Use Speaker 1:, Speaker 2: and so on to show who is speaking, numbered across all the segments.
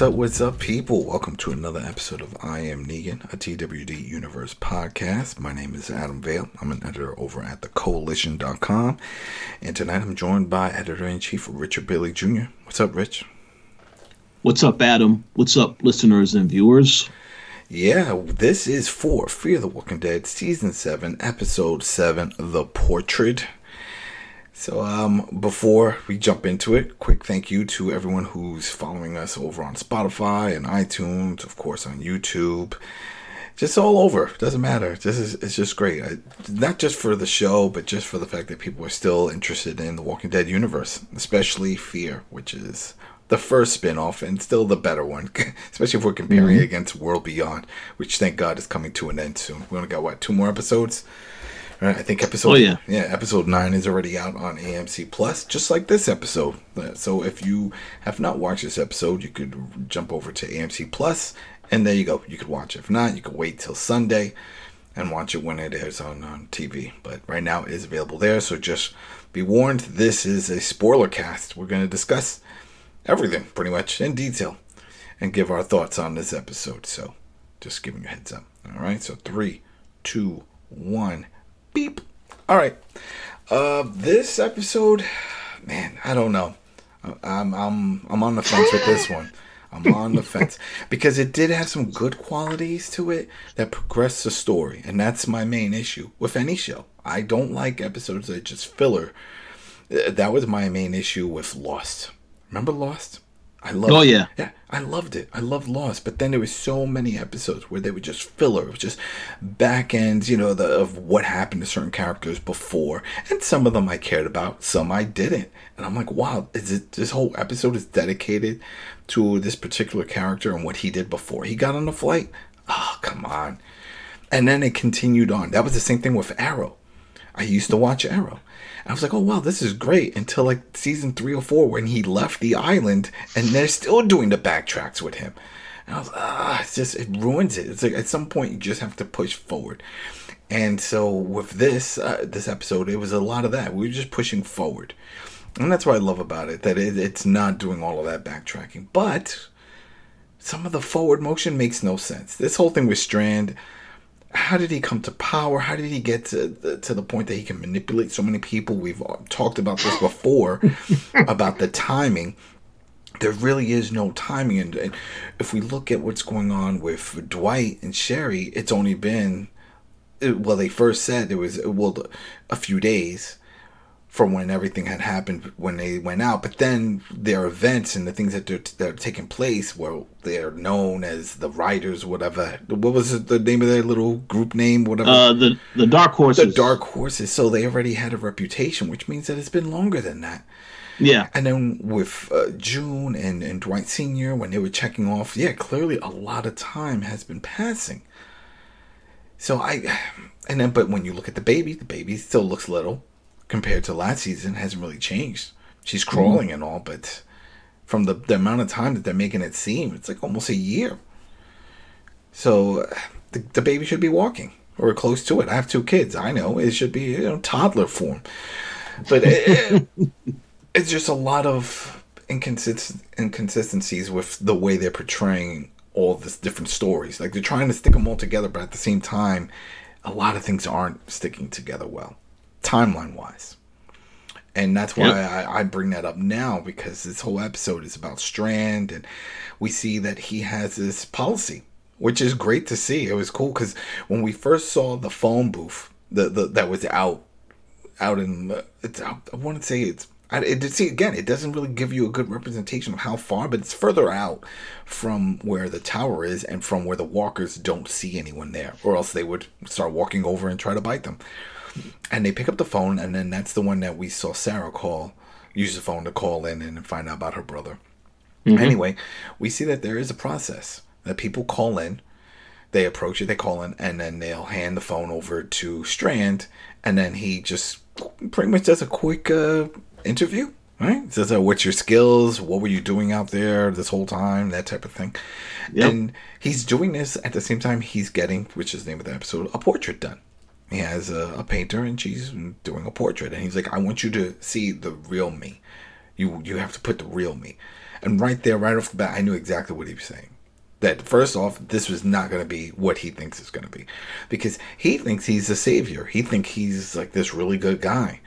Speaker 1: what's up? What's up, people? Welcome to another episode of I Am Negan, a TWD Universe podcast. My name is Adam Vale. I'm an editor over at thecoalition.com. And tonight I'm joined by editor in chief Richard Bailey Jr. What's up, Rich?
Speaker 2: What's up, Adam? What's up, listeners and viewers?
Speaker 1: Yeah, this is for Fear the Walking Dead, Season 7, Episode 7, The Portrait. So, um, before we jump into it, quick thank you to everyone who's following us over on Spotify and iTunes, of course, on YouTube, just all over. Doesn't matter. This is it's just great. I, not just for the show, but just for the fact that people are still interested in the Walking Dead universe, especially Fear, which is the first spin-off and still the better one, especially if we're comparing it against World Beyond, which thank God is coming to an end soon. We only got what two more episodes. Right, I think episode
Speaker 2: Oh, yeah.
Speaker 1: yeah episode nine is already out on AMC Plus, just like this episode. Uh, So if you have not watched this episode, you could jump over to AMC Plus, and there you go. You could watch it. If not, you could wait till Sunday and watch it when it airs on, on TV. But right now it is available there, so just be warned. This is a spoiler cast. We're going to discuss everything pretty much in detail and give our thoughts on this episode. So just giving you a heads up. All right. So three, two, one, beep. All right. Uh, this episode, man, I don't know. I'm I'm I'm on the fence with this one. I'm on the fence because it did have some good qualities to it that progressed the story, and that's my main issue with any show. I don't like episodes that just filler. That was my main issue with Lost. Remember Lost? I love.
Speaker 2: Oh, yeah.
Speaker 1: yeah. I loved it. I loved Lost, but then there was so many episodes where they were just filler. It was just back ends, you know, the, of what happened to certain characters before, and some of them I cared about, some I didn't. And I'm like, wow, is it this whole episode is dedicated to this particular character and what he did before he got on the flight? Oh, come on. And then it continued on. That was the same thing with Arrow. I used to watch Arrow. I was like, oh wow, this is great until like season three or four when he left the island and they're still doing the backtracks with him. And I was ah, it's just it ruins it. It's like at some point you just have to push forward. And so with this uh, this episode, it was a lot of that. We were just pushing forward, and that's what I love about it. That it, it's not doing all of that backtracking, but some of the forward motion makes no sense. This whole thing with Strand, how did he come to power? How did he get to the, to the point that he can manipulate so many people? We've uh, talked about this before about the timing. There really is no timing, and, and if we look at what's going on with Dwight and Sherry, it's only been well, they first said it was well a few days from when everything had happened when they went out. But then their events and the things that, they're, that are taking place, well, they're known as the Riders, whatever. What was it, the name of their little group name? Whatever.
Speaker 2: Uh, the the Dark Horses.
Speaker 1: the Dark Horses. So they already had a reputation, which means that it's been longer than that.
Speaker 2: Yeah.
Speaker 1: And then with uh, June and, and Dwight Sr., when they were checking off, yeah, clearly a lot of time has been passing. So I, and then, but when you look at the baby, the baby still looks little compared to last season, hasn't really changed. She's crawling mm-hmm. and all, but from the, the amount of time that they're making it seem, it's like almost a year. So the, the baby should be walking or close to it. I have two kids. I know it should be you know toddler form, but it, it's just a lot of inconsist- inconsistencies with the way they're portraying all these different stories. Like they're trying to stick them all together, but at the same time, a lot of things aren't sticking together well, timeline wise. And that's why
Speaker 2: Yep.
Speaker 1: I, I bring that up now because this whole episode is about Strand, and we see that he has this policy, which is great to see. It was cool because when we first saw the phone booth the, the that was out out in it's out, I want to say it's I, it, see again it doesn't really give you a good representation of how far but it's further out from where the tower is and from where the walkers don't see anyone there or else they would start walking over and try to bite them and they pick up the phone and then that's the one that we saw Sarah call use the phone to call in and find out about her brother anyway we see that there is a process that people call in they approach it, they call in, and then they'll hand the phone over to Strand, and then he just pretty much does a quick uh, interview. Right? Says, uh, what's your skills? What were you doing out there this whole time? That type of thing.
Speaker 2: Yep.
Speaker 1: And he's doing this at the same time he's getting, which is the name of the episode, a portrait done. He has a, a painter and she's doing a portrait. And he's like, I want you to see the real me. You you have to put the real me. And right there, right off the bat, I knew exactly what he was saying. That first off, this was not going to be what he thinks it's going to be, because he thinks he's a savior. He thinks he's like this really good guy,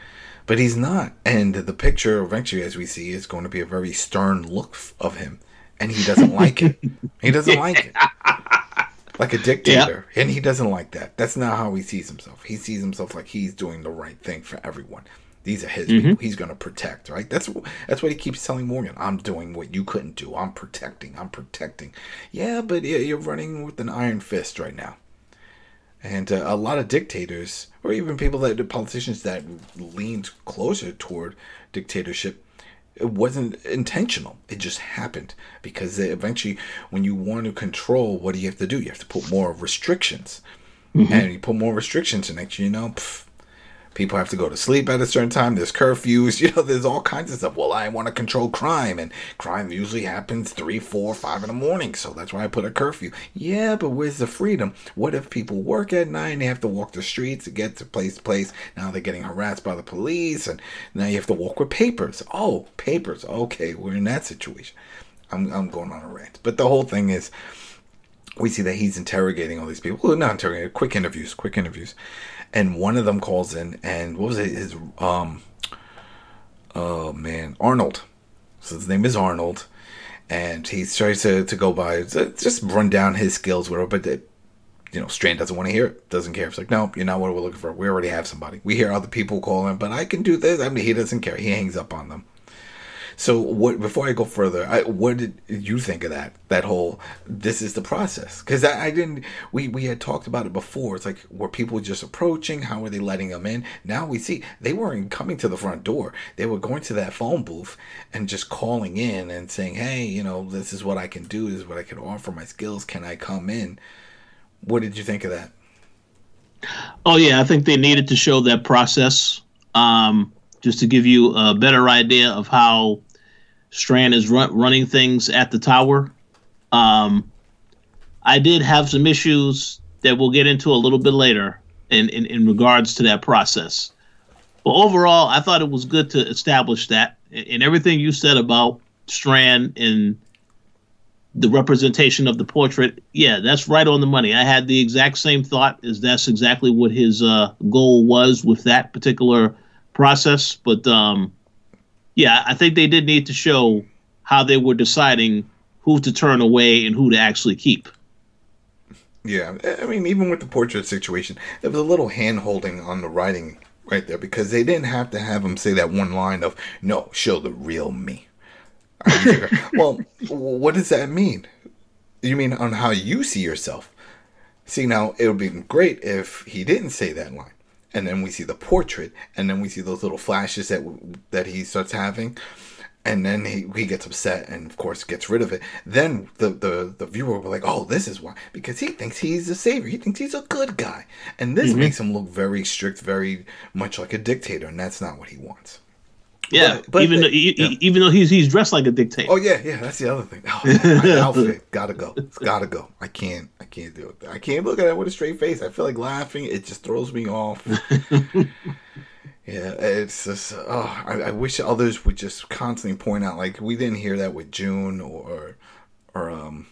Speaker 1: but he's not. And the picture eventually, as we see, is going to be a very stern look of him, and he doesn't like it. He doesn't like it, like a dictator, and he doesn't like that. That's not how he sees himself. He sees himself like he's doing the right thing for everyone. These are his people. He's going to protect, right? That's that's what he keeps telling Morgan. I'm doing what you couldn't do. I'm protecting. I'm protecting. Yeah, but yeah, you're running with an iron fist right now. And uh, a lot of dictators, or even people that politicians that leaned closer toward dictatorship, it wasn't intentional. It just happened because eventually, when you want to control, what do you have to do? You have to put more restrictions, mm-hmm. and you put more restrictions, and next you know, pff, people have to go to sleep at a certain time. There's curfews, you know. There's all kinds of stuff. Well, I want to control crime, and crime usually happens three, four, five in the morning, so that's why I put a curfew. Yeah, but where's the freedom? What if people work at night and they have to walk the streets to get to place to place? Now they're getting harassed by the police, and now you have to walk with papers. Oh, papers. Okay, we're in that situation. I'm I'm going on a rant, but the whole thing is we see that he's interrogating all these people. Well, not interrogating, quick interviews, quick interviews. And one of them calls in, and what was it? His um, oh man, Arnold. So his name is Arnold, and he tries to to go by just run down his skills, whatever. But you know, Strand doesn't want to hear it. Doesn't care. It's like, no, you're not what we're looking for. We already have somebody. We hear other people calling, but I can do this. I mean, he doesn't care. He hangs up on them. So what? Before I go further, I, what did you think of that? That whole this is the process because I, I didn't. We we had talked about it before. It's like were people just approaching? How were they letting them in? Now we see they weren't coming to the front door. They were going to that phone booth and just calling in and saying, "Hey, you know, this is what I can do. This is what I can offer. My skills. Can I come in?" What did you think of that?
Speaker 2: Oh yeah, I think they needed to show that process um, just to give you a better idea of how Strand is run, running things at the tower. Um, I did have some issues that we'll get into a little bit later in, in, in regards to that process. But overall, I thought it was good to establish that. And everything you said about Strand and the representation of the portrait, yeah, that's right on the money. I had the exact same thought as that's exactly what his uh, goal was with that particular process. But um, yeah, I think they did need to show how they were deciding who to turn away and who to actually keep.
Speaker 1: Yeah, I mean, even with the portrait situation, there was a little hand holding on the writing right there because they didn't have to have him say that one line of "No, show the real me." well, what does that mean? You mean on how you see yourself? See, now it would be great if he didn't say that line, and then we see the portrait, and then we see those little flashes that that he starts having, and then he, he gets upset and of course gets rid of it. Then the, the the viewer will be like, "Oh, this is why," because he thinks he's a savior. He thinks he's a good guy, and this
Speaker 2: Mhm.
Speaker 1: makes him look very strict, very much like a dictator, and that's not what he wants.
Speaker 2: Yeah,
Speaker 1: But- but
Speaker 2: even
Speaker 1: the-
Speaker 2: though,
Speaker 1: yeah.
Speaker 2: even though he's he's dressed like a dictator.
Speaker 1: Oh yeah, yeah, that's the other thing. Oh, my outfit gotta go. It's gotta go. I can't. Can't do it. I can't look at it with a straight face. I feel like laughing. It just throws me off. yeah, it's just. Oh, I, I wish others would just constantly point out. Like we didn't hear that with June or or um.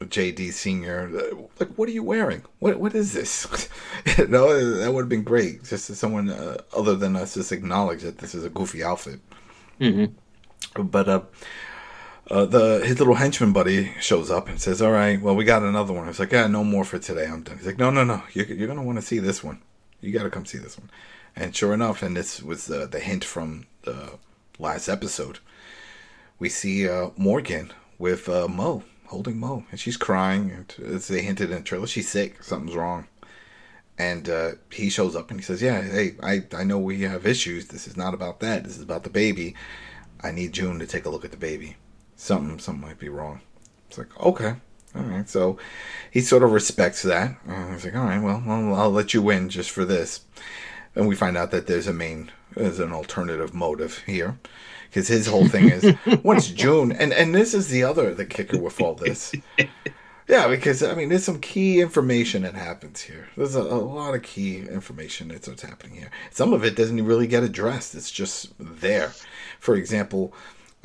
Speaker 1: JD Senior, like, what are you wearing? What what is this? you know, that would have been great. Just someone uh, other than us just acknowledge that this is a goofy outfit.
Speaker 2: Mhm.
Speaker 1: But uh, uh, the his little henchman buddy shows up and says, "All right, well, we got another one." He's like, "Yeah, no more for today. I'm done." He's like, "No, no, no. You're, you're gonna want to see this one. You got to come see this one." And sure enough, and this was the the hint from the last episode. We see uh, Morgan with uh, Mo holding Mo, and she's crying. As they hinted in the trailer, she's sick. Something's wrong. And uh, he shows up and he says, "Yeah, hey, I I know we have issues. This is not about that. This is about the baby. I need June to take a look at the baby. Something something might be wrong." It's like, okay, all right. So he sort of respects that. Uh, he's like, all right, well, I'll, I'll let you win just for this. and we find out that there's a main, there's an alternative motive here, because his whole thing is once June, and and this is the other the kicker with all this. Yeah, because I mean, there's some key information that happens here. There's a, a lot of key information that's what's happening here. Some of it doesn't really get addressed. It's just there. For example,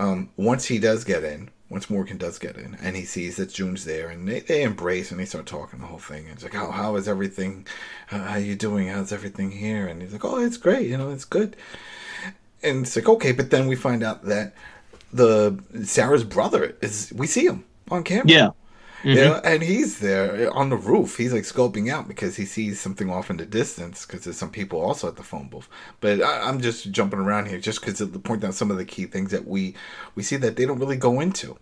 Speaker 1: um, once he does get in, once Morgan does get in, and he sees that June's there, and they, they embrace and they start talking the whole thing. And it's like, how how is everything? Uh, how you doing? How's everything here? And he's like, oh, it's great. You know, it's good. And it's like, okay, but then we find out that the Sarah's brother is. We see him on camera.
Speaker 2: Yeah.
Speaker 1: You know, and he's there on the roof. He's like scoping out because he sees something off in the distance. Because there's some people also at the phone booth. But I, I'm just jumping around here just because to point out some of the key things that we we see that they don't really go into.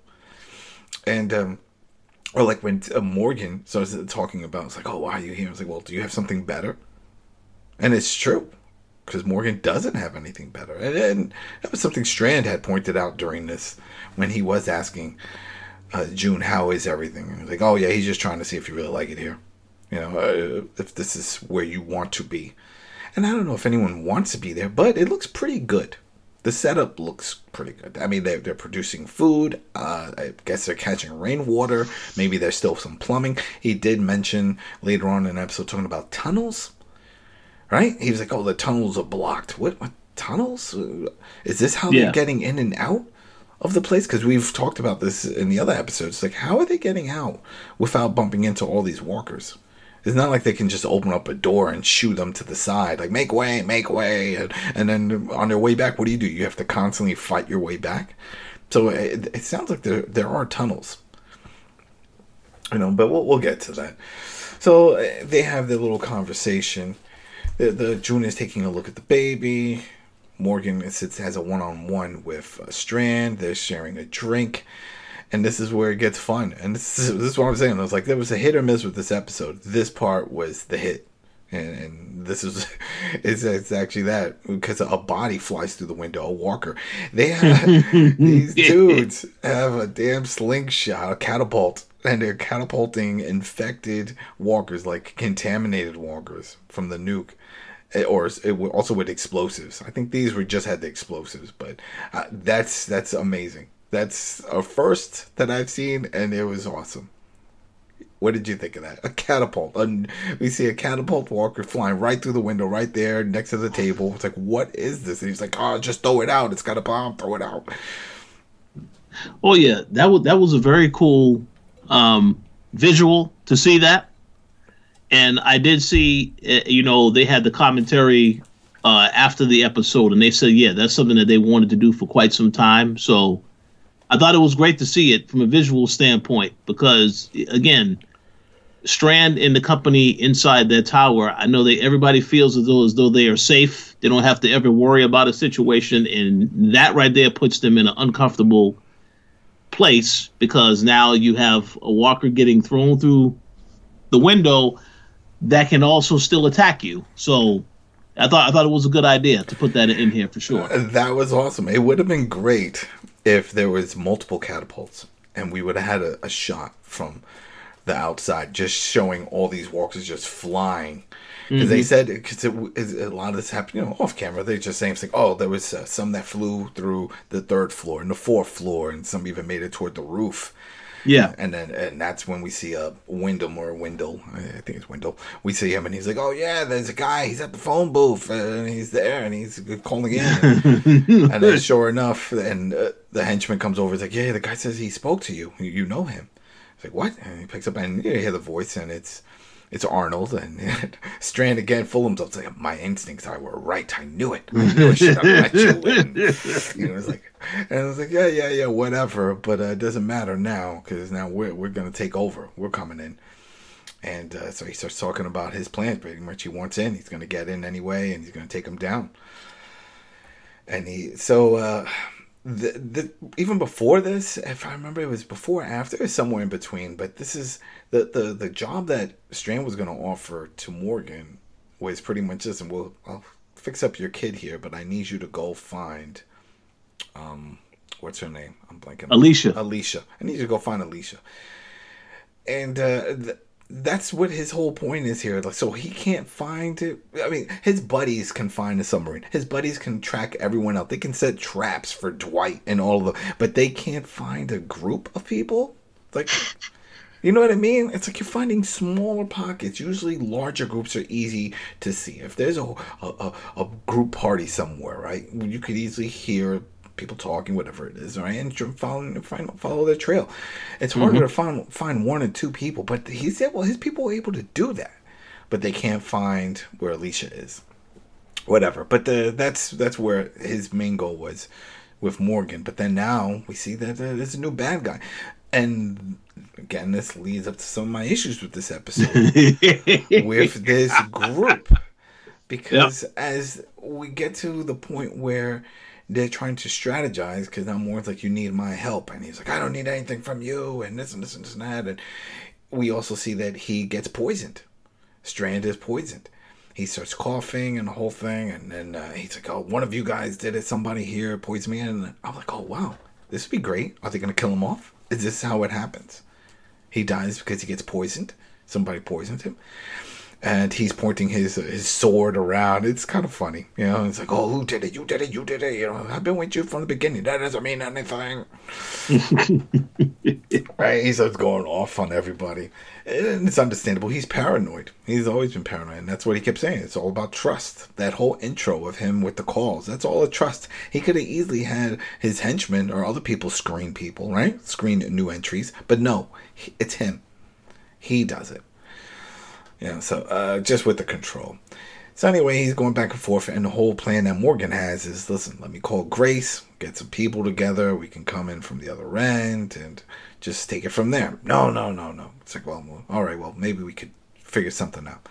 Speaker 1: And um, or like when uh, Morgan starts talking about, it's like, oh, why are you here? I was like, well, do you have something better? And it's true because Morgan doesn't have anything better. And, and that was something Strand had pointed out during this when he was asking uh, June, how is everything? And like, oh yeah, he's just trying to see if you really like it here. You know, uh, if this is where you want to be. And I don't know if anyone wants to be there, but it looks pretty good. The setup looks pretty good. I mean, they're, they're producing food. Uh, I guess they're catching rainwater. Maybe there's still some plumbing. He did mention later on in an episode talking about tunnels, right? He was like, oh, the tunnels are blocked. What, what tunnels? Is this how
Speaker 2: Yeah.
Speaker 1: they're getting in and out? Of the place because we've talked about this in the other episodes. Like, how are they getting out without bumping into all these walkers? It's not like they can just open up a door and shoo them to the side, like make way, make way, and, and then on their way back, what do you do? You have to constantly fight your way back. So it, it sounds like there there are tunnels, you know. But we'll we'll get to that. So uh, they have their little conversation. The, the June is taking a look at the baby. Morgan sits has a one on one with uh, Strand. They're sharing a drink, and this is where it gets fun. And this is, this is what I'm saying. I was like, there was a hit or miss with this episode. This part was the hit, and, and this is it's, it's actually that because a body flies through the window, a walker. They have these dudes have a damn slingshot, a catapult. And they're catapulting infected walkers, like contaminated walkers from the nuke or it also with explosives. I think these were just had the explosives, but uh, that's that's amazing. That's a first that I've seen, and it was awesome. What did you think of that? A catapult. And we see a catapult walker flying right through the window, right there next to the table. It's like, what is this? And he's like, oh, just throw it out. It's got a bomb. Throw it out.
Speaker 2: Oh yeah, that was that was a very cool um, visual to see that. And I did see, uh, you know, they had the commentary uh, after the episode, and they said, yeah, that's something that they wanted to do for quite some time. So I thought it was great to see it from a visual standpoint because, again, Strand and the company inside their tower, I know that everybody feels as though as though they are safe. They don't have to ever worry about a situation, and that right there puts them in an uncomfortable place because now you have a walker getting thrown through the window that can also still attack you. So I thought I thought it was a good idea to put that in here for sure.
Speaker 1: That was awesome. It would have been great if there was multiple catapults and we would have had a, a shot from the outside, just showing all these walkers just flying. Because they said, because a lot of this happened, you know, off camera. They're just saying, like, oh, there was uh, some that flew through the third floor and the fourth floor, and some even made it toward the roof.
Speaker 2: Yeah.
Speaker 1: And then and that's when we see a Wyndham or Wendell, I I think it's Wendell. We see him and he's like, "Oh yeah, there's a guy. He's at the phone booth and he's there and he's calling in." and then sure enough, and uh, the henchman comes over. He's like, "Yeah, the guy says he spoke to you. You know him." It's like, "What?" And he picks up and you hear the voice and it's it's Arnold and Strand again, full of himself. It's like my instincts I were right. I knew it. I knew I should have met you. And, you know, it's like, and I was like, yeah, yeah, yeah, whatever. But uh, it doesn't matter now because now we're we're gonna take over. We're coming in. And uh, so he starts talking about his plans. Pretty much, he wants in. He's gonna get in anyway, and he's gonna take him down. And he so. uh the, the even before this, if I remember, it was before, or after, somewhere in between. But this is the the the job that Strand was going to offer to Morgan was pretty much this, and we'll I'll fix up your kid here, but I need you to go find, um, what's her name? I'm blanking.
Speaker 2: Alicia.
Speaker 1: Alicia. I need you to go find Alicia. And uh, that's what his whole point is here. Like, so he can't find it. I mean, his buddies can find a submarine. His buddies can track everyone else. They can set traps for Dwight and all of them, but they can't find a group of people. Like, you know what I mean? It's like you're finding smaller pockets. Usually, larger groups are easy to see. If there's a a, a group party somewhere, right, you could easily hear people talking, whatever it is, right? And follow follow, follow their trail. It's harder mm-hmm. to find find one or two people, but he said, well, his people were able to do that, but they can't find where Alicia is. Whatever, but the that's that's where his main goal was with Morgan. But then now we see that uh, there's a new bad guy, and again, this leads up to some of my issues with this episode with this group because yep. as we get to the point where they're trying to strategize because now Morgan's like, you need my help. And he's like, I don't need anything from you, and this and this and this and that. And we also see that he gets poisoned. Strand is poisoned. He starts coughing and the whole thing. And then uh, he's like, oh, one of you guys did it. Somebody here poisoned me. And I'm like, oh, wow, this would be great. Are they going to kill him off? Is this how it happens? He dies because he gets poisoned. Somebody poisoned him and he's pointing his his sword around. It's kind of funny, you know. It's like, oh, who did it? You did it. You did it. You know, I've been with you from the beginning. That doesn't mean anything. right? He starts going off on everybody, and it's understandable. He's paranoid. He's always been paranoid, and that's what he kept saying. It's all about trust. That whole intro of him with the calls. That's all a trust. He could have easily had his henchmen or other people screen people, right? Screen new entries, but no, it's him. He does it. Yeah, so uh, just with the control. So anyway, he's going back and forth, and the whole plan that Morgan has is, listen, let me call Grace, get some people together. We can come in from the other end and just take it from there. No, no, no, no. It's like, well, all right, well, maybe we could figure something out.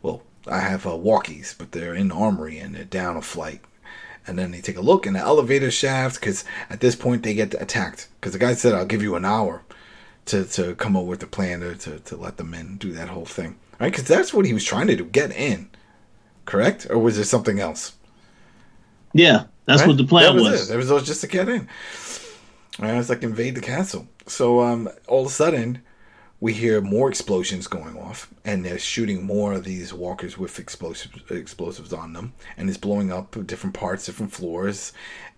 Speaker 1: Well, I have uh, walkies, but they're in the armory and they're down a flight. And then they take a look in the elevator shaft because at this point they get attacked. Because the guy said, I'll give you an hour to, to come up with a plan to, to, to let the men do that whole thing right? Because that's what he was trying to do, get in, correct? Or was there something else?
Speaker 2: Yeah, that's right? what the plan
Speaker 1: that
Speaker 2: was. was.
Speaker 1: It. it was just to get in. Right? It's like invade the castle. So um, all of a sudden, we hear more explosions going off, and they're shooting more of these walkers with explosives explosives on them, and it's blowing up different parts, different floors,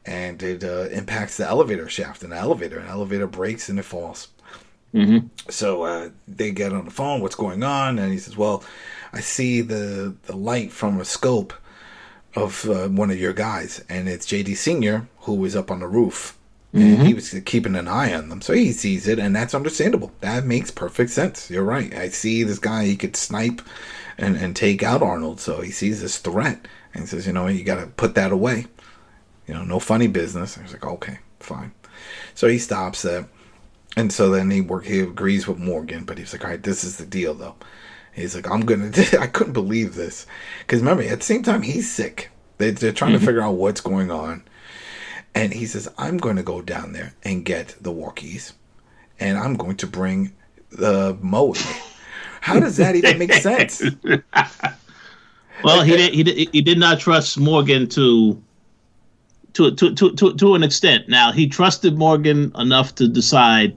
Speaker 1: and it uh, impacts the elevator shaft and the elevator. An elevator breaks and it falls. Mm-hmm. So uh, they get on the phone. What's going on? And he says, "Well, I see the the light from a scope of uh, one of your guys, and it's JD Senior who was up on the roof." Mm-hmm. And he was keeping an eye on them, so he sees it, and that's understandable. That makes perfect sense. You're right. I see this guy; he could snipe and, and take out Arnold, so he sees this threat, and he says, "You know, you got to put that away. You know, no funny business." I was like, "Okay, fine." So he stops it and so then he work he agrees with Morgan, but he's like, all right, this is the deal though. He's like, I'm gonna. I couldn't believe this because remember, at the same time, he's sick. They, they're trying mm-hmm. to figure out what's going on, and he says, I'm going to go down there and get the walkies, and I'm going to bring the Mo with me. How does that even make sense?
Speaker 2: well, he did, he did. He did not trust Morgan to to, to, to, to, to an extent. Now, he trusted Morgan enough to decide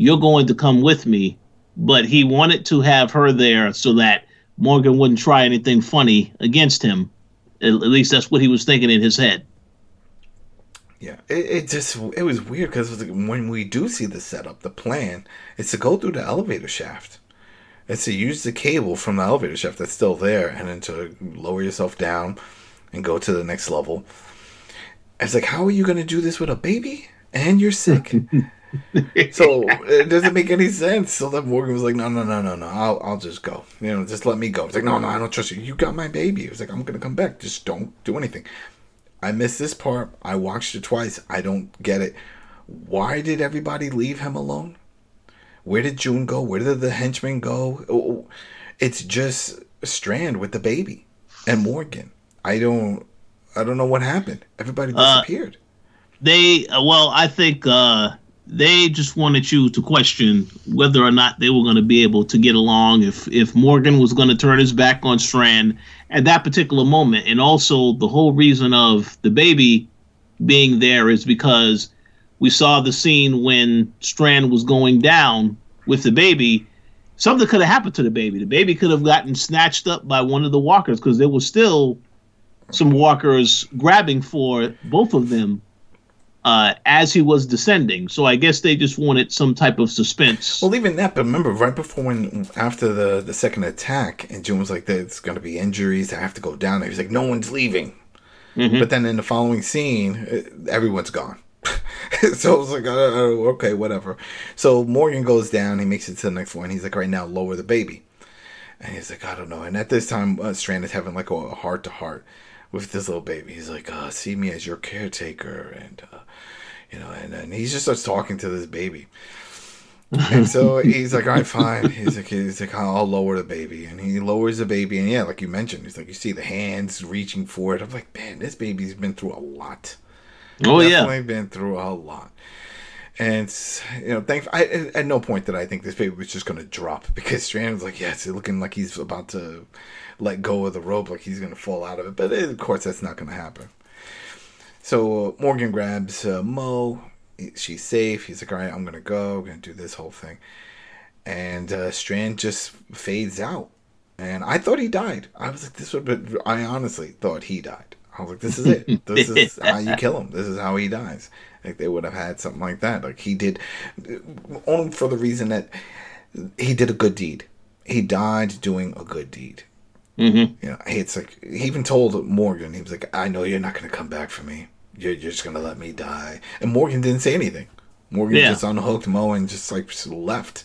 Speaker 2: you're going to come with me, but he wanted to have her there so that Morgan wouldn't try anything funny against him. At least that's what he was thinking in his head.
Speaker 1: Yeah, it, it just it was weird because when we do see the setup, the plan is to go through the elevator shaft. It's to use the cable from the elevator shaft that's still there, and then to lower yourself down and go to the next level. It's like, how are you going to do this with a baby and you're sick? so it doesn't make any sense. So then Morgan was like, no, no, no, no, no. I'll, I'll just go. You know, just let me go. It's like, no, no, I don't trust you. You got my baby. It was like, I'm gonna come back. Just don't do anything. I missed this part. I watched it twice. I don't get it. Why did everybody leave him alone? Where did June go? Where did the henchmen go? Oh, oh, it's just Strand with the baby and Morgan. I don't. I don't know what happened. Everybody uh, disappeared.
Speaker 2: Uh, they well, I think uh, they just wanted you to question whether or not they were going to be able to get along if if Morgan was going to turn his back on Strand at that particular moment. And also the whole reason of the baby being there is because we saw the scene when Strand was going down with the baby. Something could have happened to the baby. The baby could have gotten snatched up by one of the walkers because there was still some walkers grabbing for both of them uh, as he was descending. So I guess they just wanted some type of suspense.
Speaker 1: Well, even that, but remember, right before when, after the the second attack, and June was like, "There's going to be injuries. I have to go down there." He's like, "No one's leaving."
Speaker 2: Mhm.
Speaker 1: But then in the following scene, uh, everyone's gone. so I was like, uh, okay, whatever. So Morgan goes down. He makes it to the next one. He's like, right now, lower the baby. And he's like, I don't know. And at this time, uh, Strand is having like a heart to heart with this little baby. He's like, uh, see me as your caretaker. And, uh, you know, and then he just starts talking to this baby. and so he's like, all right, fine. He's like, he's like, I'll lower the baby, and he lowers the baby, and yeah, like you mentioned, he's like, you see the hands reaching for it. I'm like, man, this baby's been through a lot.
Speaker 2: oh yeah,
Speaker 1: Definitely been through a lot. And you know, thank. I at no point did I think this baby was just going to drop because Strand was like, yeah, it's looking like he's about to let go of the rope, like he's going to fall out of it. But of course, that's not going to happen. So uh, Morgan grabs uh, Mo. She's safe. He's like, all right, I'm going to go. I'm going to do this whole thing. And uh, Strand just fades out. And I thought he died. I was like, this would. Be, I honestly thought he died. I was like, this is it. This is how you kill him. This is how he dies. Like they would have had something like that. Like he did, only for the reason that he did a good deed. He died doing a good deed.
Speaker 2: Hmm
Speaker 1: You know, it's like he even told Morgan, he was like, "I know you're not going to come back for me. You're, you're just going to let me die." And Morgan didn't say anything. Morgan
Speaker 2: Yeah.
Speaker 1: just unhooked Mo and just like just left.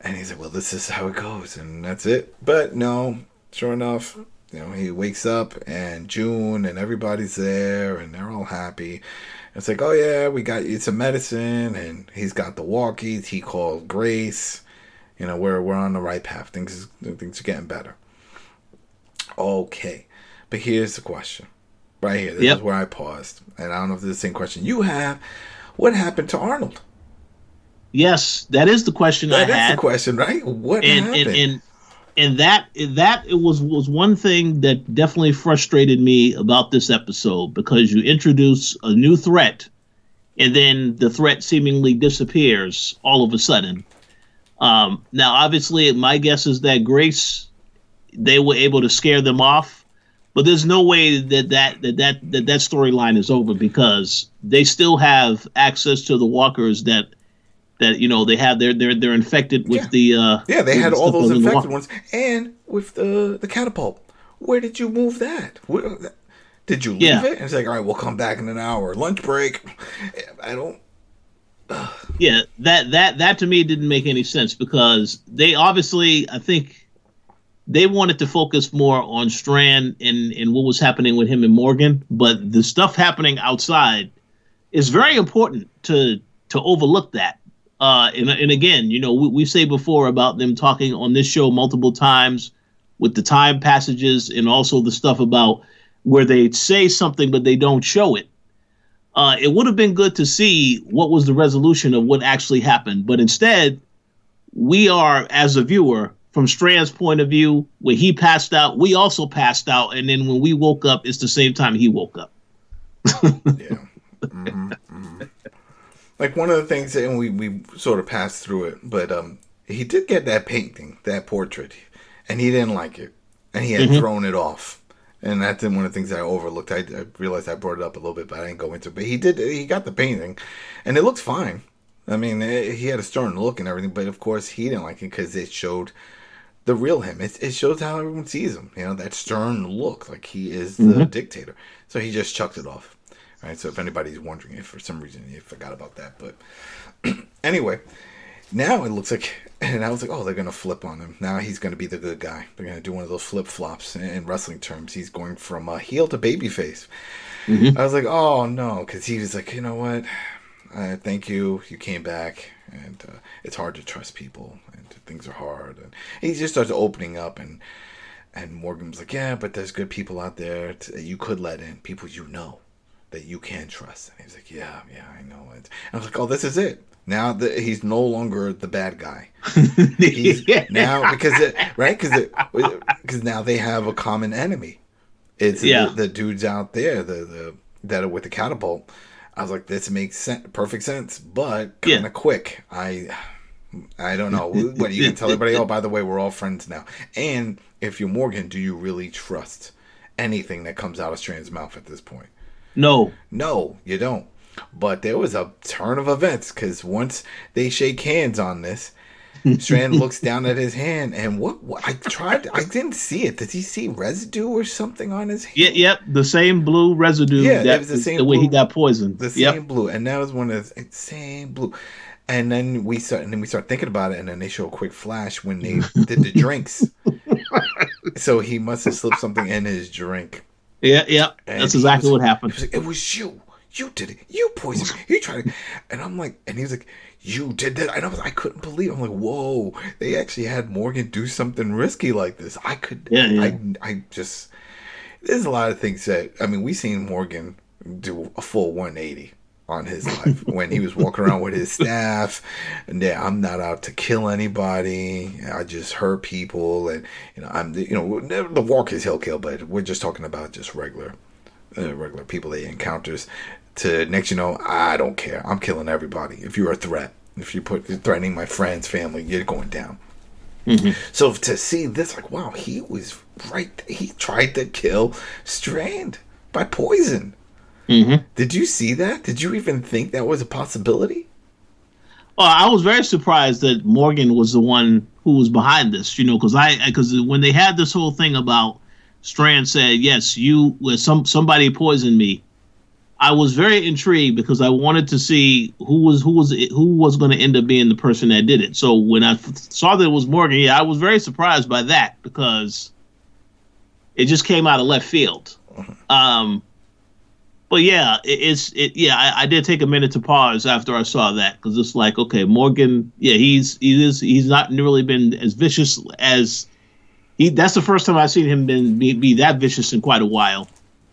Speaker 1: And he's like, "Well, this is how it goes, and that's it." But no, sure enough, you know, he wakes up and June and everybody's there and they're all happy. It's like, oh yeah, we got you some medicine, and he's got the walkies. He called Grace. You know, we're we're on the right path. Things things are getting better. Okay, but here's the question, right here. This
Speaker 2: Yep.
Speaker 1: is where I paused, and I don't know if this is the same question you have. What happened to Arnold?
Speaker 2: Yes, that is the question
Speaker 1: That
Speaker 2: I
Speaker 1: is
Speaker 2: had.
Speaker 1: the question, right? What
Speaker 2: and
Speaker 1: happened?
Speaker 2: and and and that that it was was one thing that definitely frustrated me about this episode because you introduce a new threat and then the threat seemingly disappears all of a sudden um, now obviously my guess is that grace they were able to scare them off but there's no way that that that that that, that storyline is over because they still have access to the walkers that that you know they have they're they're they're infected with
Speaker 1: Yeah.
Speaker 2: the uh
Speaker 1: yeah, they had all those infected ones, and with the the catapult. Where did you move that? Where, did you leave
Speaker 2: Yeah.
Speaker 1: it? And it's like, all right, we'll come back in an hour. Lunch break. I don't.
Speaker 2: Yeah, that that that to me didn't make any sense because they obviously I think they wanted to focus more on Strand and and what was happening with him and Morgan, but the stuff happening outside is very important to to overlook that. Uh, and and again, you know, we, we say before about them talking on this show multiple times with the time passages and also the stuff about where they say something but they don't show it uh, it would have been good to see what was the resolution of what actually happened. But instead, we are, as a viewer, from Strand's point of view, when he passed out, we also passed out. And then when we woke up, it's the same time he woke up.
Speaker 1: Yeah. Mhm, mhm. Like one of the things, and we we sort of passed through it, but um, he did get that painting, that portrait, and he didn't like it, and he had
Speaker 2: Mhm.
Speaker 1: thrown it off. And that's one of the things I overlooked. I, I realized I brought it up a little bit, but I didn't go into it. But he did. He got the painting, and it looked fine. I mean, eh, he had a stern look and everything, but of course he didn't like it because it showed the real him. It, it shows how everyone sees him. You know, that stern look, like he is the
Speaker 2: Mhm.
Speaker 1: dictator. So he just chucked it off. Right. So if anybody's wondering if for some reason you forgot about that, but anyway, now it looks like, and I was like, oh, they're gonna flip on him. Now he's gonna be the good guy. They're gonna do one of those flip flops in, in wrestling terms. He's going from uh, heel to babyface.
Speaker 2: Mhm.
Speaker 1: I was like, oh no, because he was like, you know what? Uh, thank you. You came back, and uh, it's hard to trust people, things are hard. And he just starts opening up, and and Morgan's like, yeah, but there's good people out there that you could let in, people you know that you can trust. And he's like, yeah, yeah, I know it. And I was like, oh, this is it. Now that he's no longer the bad guy. He's now because it, right because because now they have a common enemy. It's
Speaker 2: Yeah.
Speaker 1: the, the dudes out there the the that are with the catapult. I was like, this makes sen- perfect sense, but kind of
Speaker 2: Yeah.
Speaker 1: quick. I I don't know. What you can tell everybody? Oh, by the way, we're all friends now. And if you're Morgan, do you really trust anything that comes out of Strand's mouth at this point?
Speaker 2: No.
Speaker 1: No, you don't. But there was a turn of events because once they shake hands on this, Strand looks down at his hand, and what, what, I tried, I didn't see it. Did he see residue or something on his hand?
Speaker 2: Yeah, yep, the same blue residue.
Speaker 1: Yeah,
Speaker 2: that
Speaker 1: was the same
Speaker 2: the way he got poisoned.
Speaker 1: The same
Speaker 2: Yep.
Speaker 1: blue, and that was one of the same blue. And then we start, and then we start thinking about it, and then they show a quick flash when they did the drinks. so he must have slipped something in his drink.
Speaker 2: Yeah, yeah.
Speaker 1: And
Speaker 2: That's exactly
Speaker 1: was-
Speaker 2: what happened.
Speaker 1: Was like, "It was you. You did it. You poisoned me. You tried it." And I'm like, and he was like, "You did that." And I was, I couldn't believe. I'm like, "Whoa!" They actually had Morgan do something risky like this. I could.
Speaker 2: Yeah, yeah.
Speaker 1: I, I just. There's a lot of things that I mean. We seen Morgan do a full 180 on his life. When he was walking around with his staff and yeah i'm not out to kill anybody. I just hurt people and you know i'm you know the walk is he'll kill but we're just talking about just regular uh, regular people that he encounters. To next you know i don't care. I'm killing everybody. If you're a threat if you put you're threatening my friends family you're going down. So to see this like wow he was right he tried to kill strand by poison
Speaker 2: Mm-hmm.
Speaker 1: did you see that did you even think that was a possibility
Speaker 2: Well, I was very surprised that Morgan was the one who was behind this. You know, because I because when they had this whole thing about Strand said, "Yes, you some somebody poisoned me." I was very intrigued because I wanted to see who was who was who was going to end up being the person that did it. So when I f- saw that it was Morgan, yeah, I was very surprised by that because it just came out of left field. Um, but yeah, it, it's it. Yeah, I, I did take a minute to pause after I saw that because it's like, okay, Morgan. Yeah, he's he is he's not really been as vicious as he. That's the first time I've seen him been be, be that vicious in quite a while.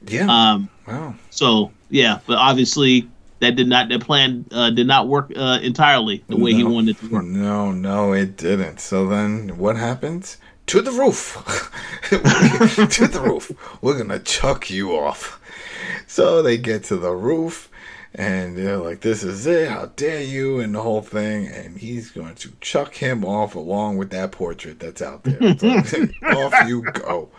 Speaker 1: yeah
Speaker 2: Um,
Speaker 1: wow
Speaker 2: so yeah, but obviously that did not that plan uh, did not work uh, entirely the way he wanted it to work.
Speaker 1: No, no, it didn't. So then what happens? To the roof. to the roof. We're going to chuck you off. So they get to the roof and they're like, this is it. How dare you? And the whole thing. And he's going to chuck him off along with that portrait that's out there. Like, off you go.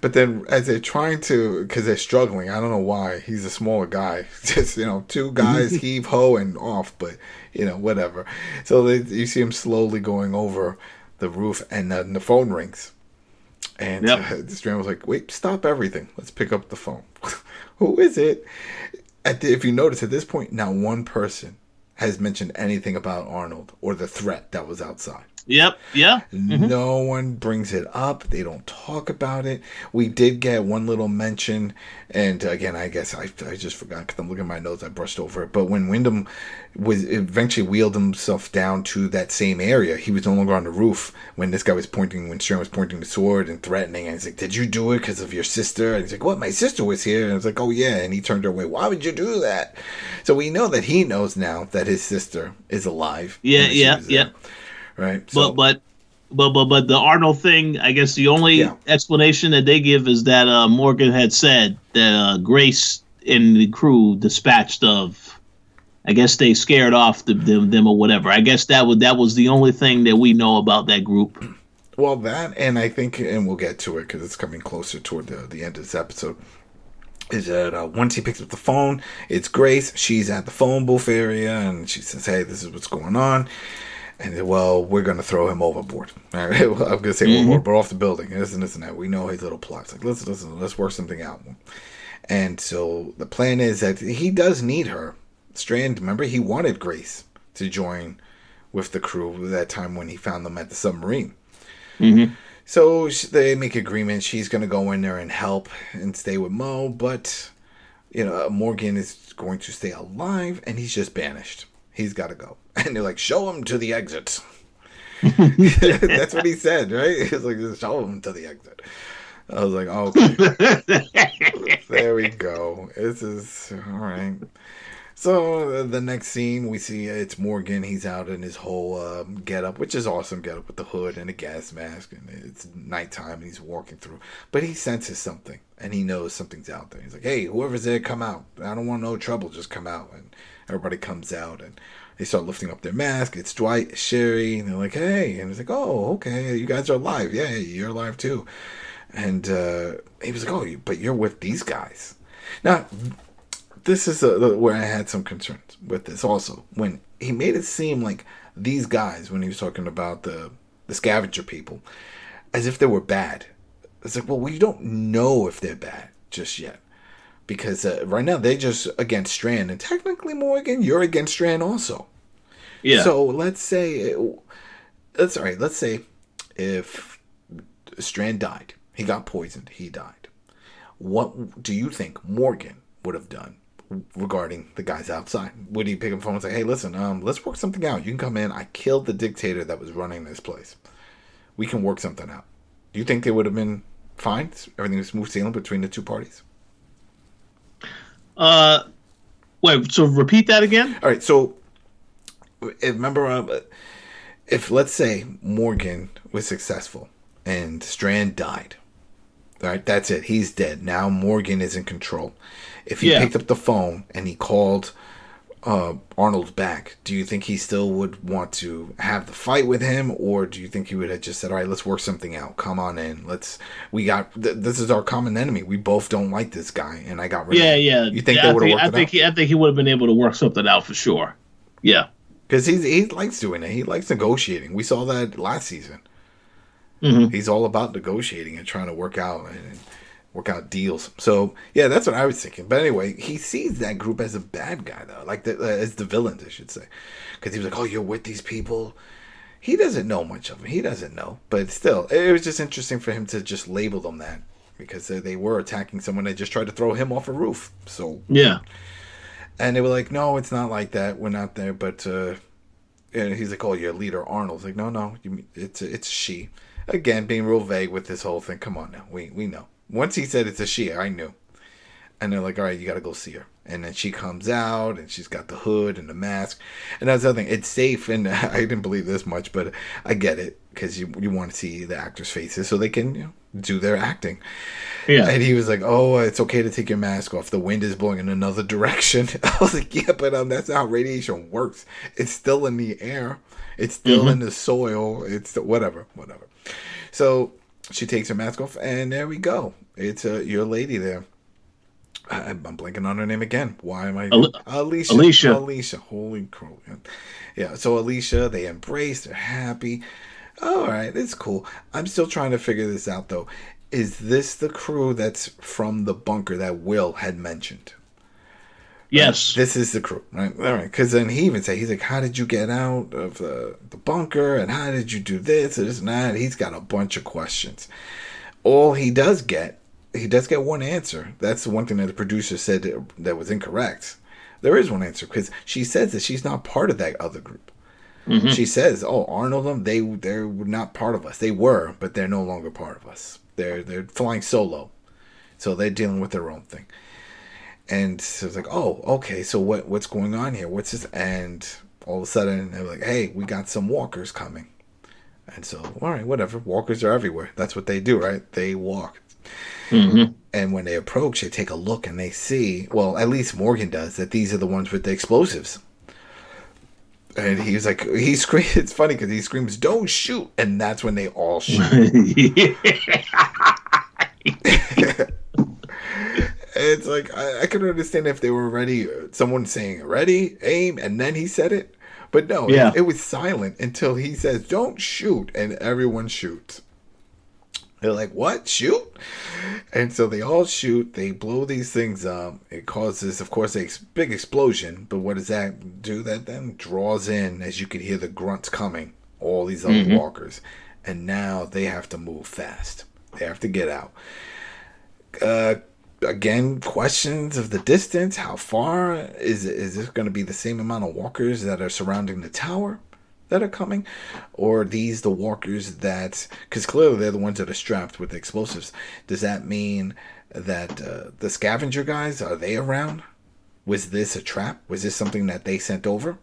Speaker 1: But then, as they're trying to, because they're struggling, I don't know why. He's a smaller guy. Just you know, two mm-hmm. guys heave ho and off. But you know, whatever. So they, you see him slowly going over the roof, and then the phone rings. And
Speaker 2: Yep.
Speaker 1: uh, Strand was like, "Wait, stop everything. Let's pick up the phone. Who is it?" At the, if you notice, at this point, not one person has mentioned anything about Arnold or the threat that was outside.
Speaker 2: Yep. Yeah. Mm-hmm.
Speaker 1: No one brings it up. They don't talk about it. We did get one little mention, and again, I guess I, I just forgot because I'm looking at my notes. I brushed over it. But when Wyndham was eventually wheeled himself down to that same area, he was no longer on the roof when this guy was pointing, when Strand was pointing the sword and threatening. And he's like, "Did you do it because of your sister?" And he's like, "What? My sister was here." And it's like, "Oh yeah." And he turned her away. Why would you do that? So we know that he knows now that his sister is alive.
Speaker 2: Yeah, Yeah.
Speaker 1: yeah, there, Right.
Speaker 2: But but but but but the Arnold thing, I guess the only
Speaker 1: Yeah.
Speaker 2: explanation that they give is that uh, Morgan had said that uh, Grace and the crew dispatched of. I guess they scared off the, them, them or whatever. I guess that was that was the only thing that we know about that group.
Speaker 1: Well, that, and I think, and we'll get to it because it's coming closer toward the, the end of this episode. Is that uh, once he picks up the phone, it's Grace. She's at the phone booth area, and she says, "Hey, this is what's going on." And then, well, we're gonna throw him overboard. All right, well, I'm gonna say mm-hmm. overboard, but off the building. And this and this and that. We know his little plots. Like, listen, listen, let's work something out. And so the plan is that he does need her. Strand, remember, he wanted Grace to join with the crew that time when he found them at the submarine. Mm-hmm. So they make agreement. She's going to go in there and help and stay with Mo, but you know Morgan is going to stay alive, and he's just banished. He's got to go, and they're like, "Show him to the exit." That's what he said, right? He's like, "Just "Show him to the exit." I was like, "Okay, there we go. This is all right." So uh, the next scene, we see uh, it's Morgan. He's out in his whole um, getup, which is awesome getup with the hood and a gas mask, and it's nighttime. And he's walking through, but he senses something, and he knows something's out there. He's like, "Hey, whoever's there, come out. I don't want no trouble. Just come out." And everybody comes out, and they start lifting up their mask. It's Dwight, Sherry, and they're like, "Hey," and he's like, "Oh, okay, you guys are alive. Yeah, you're alive too." And uh, he was like, "Oh, but you're with these guys." Now, this is a, where I had some concerns with this also. When he made it seem like these guys, when he was talking about the the scavenger people, as if they were bad. It's like, well, we don't know if they're bad just yet. Because uh, right now they're just against Strand, and technically, Morgan, you're against Strand also.
Speaker 2: Yeah.
Speaker 1: So let's say, that's all right. Let's say if Strand died, he got poisoned, he died. What do you think Morgan would have done regarding the guys outside? Would he pick up the phone and say, "Hey, listen, um, let's work something out. You can come in. I killed the dictator that was running this place. We can work something out." Do you think they would have been fine? Everything was smooth sailing between the two parties.
Speaker 2: Uh, wait. So repeat that again.
Speaker 1: All right. So remember, uh, if let's say Morgan was successful and Strand died, all right, that's it. He's dead. Now Morgan is in control. If he
Speaker 2: Yeah.
Speaker 1: picked up the phone and he called uh, Arnold back, do you think he still would want to have the fight with him, or do you think he would have just said, "All right, let's work something out. Come on in. Let's. We got. Th- this is our common enemy. We both don't like this guy, and I got rid
Speaker 2: Yeah,
Speaker 1: of him."
Speaker 2: yeah.
Speaker 1: You think
Speaker 2: yeah,
Speaker 1: they would have worked
Speaker 2: I think
Speaker 1: out?
Speaker 2: he, I think he would have been able to work something out for sure. Yeah.
Speaker 1: Because he's he likes doing it. He likes negotiating. We saw that last season.
Speaker 2: Mhm.
Speaker 1: He's all about negotiating and trying to work out and work out deals. So yeah, that's what I was thinking. But anyway, he sees that group as a bad guy though, like the, uh, as the villains, I should say, because he was like, "Oh, you're with these people." He doesn't know much of them. He doesn't know, but still, it was just interesting for him to just label them that because they, they were attacking someone that just tried to throw him off a roof. So
Speaker 2: Yeah.
Speaker 1: and they were like, "No, it's not like that. We're not there." But uh, and he's like, "Oh, your leader Arnold's like, no, no, you, it's it's she." Again, being real vague with this whole thing. Come on now, we we know. Once he said it's a she, I knew. And they're like, "All right, you got to go see her." And then she comes out, and she's got the hood and the mask. And that's the other thing. It's safe, and I didn't believe this much, but I get it because you you want to see the actors' faces so they can you know, do their acting.
Speaker 2: Yeah.
Speaker 1: And he was like, "Oh, it's okay to take your mask off. The wind is blowing in another direction." I was like, "Yeah, but um, that's not how radiation works. It's still in the air. It's still in the soil. It's whatever, whatever." So she takes her mask off, and there we go. It's uh, your lady there. I, I'm blanking on her name again. Why am I?
Speaker 2: Ali-
Speaker 1: Alicia.
Speaker 2: Alicia.
Speaker 1: Alicia. Holy crow. Yeah. So Alicia, they embrace. They're happy. All right, it's cool. I'm still trying to figure this out though. Is this the crew that's from the bunker that Will had mentioned?
Speaker 2: Yes.
Speaker 1: This is the crew, right? All right, because then he even said, he's like, "How did you get out of the, the bunker? And how did you do this and this and that?" He's got a bunch of questions. All he does get, he does get one answer. That's the one thing that the producer said that, that was incorrect. There is one answer because she says that she's not part of that other group. Mm-hmm. She says, "Oh, Arnold, them they they're not part of us. They were, but they're no longer part of us. They're they're flying solo, so they're dealing with their own thing." And so it's like, "Oh, okay. So what what's going on here? What's this?" And all of a sudden, they're like, "Hey, we got some walkers coming." And so, all right, whatever. Walkers are everywhere. That's what they do, right? They walk. Mm-hmm. And when they approach, they take a look and they see, well, at least Morgan does, that these are the ones with the explosives. And he's like, he screams. It's funny because he screams, "Don't shoot!" And that's when they all shoot. it's like I, I could understand if they were ready. Someone saying "ready, aim," and then he said it. But no, it-
Speaker 2: Yeah.
Speaker 1: it, was silent until he says "don't shoot," and everyone shoots. They're like, "What? Shoot!" And so they all shoot. They blow these things up. It causes, of course, a big explosion. But what does that do? That then draws in, as you can hear the grunts coming, all these other walkers, and now they have to move fast. They have to get out. Uh, again, questions of the distance. How far is it, is this going to be the same amount of walkers that are surrounding the tower that are coming, or are these the walkers that? Because clearly they're the ones that are strapped with explosives. Does that mean that uh, the scavenger guys are they around? Was this a trap? Was this something that they sent over?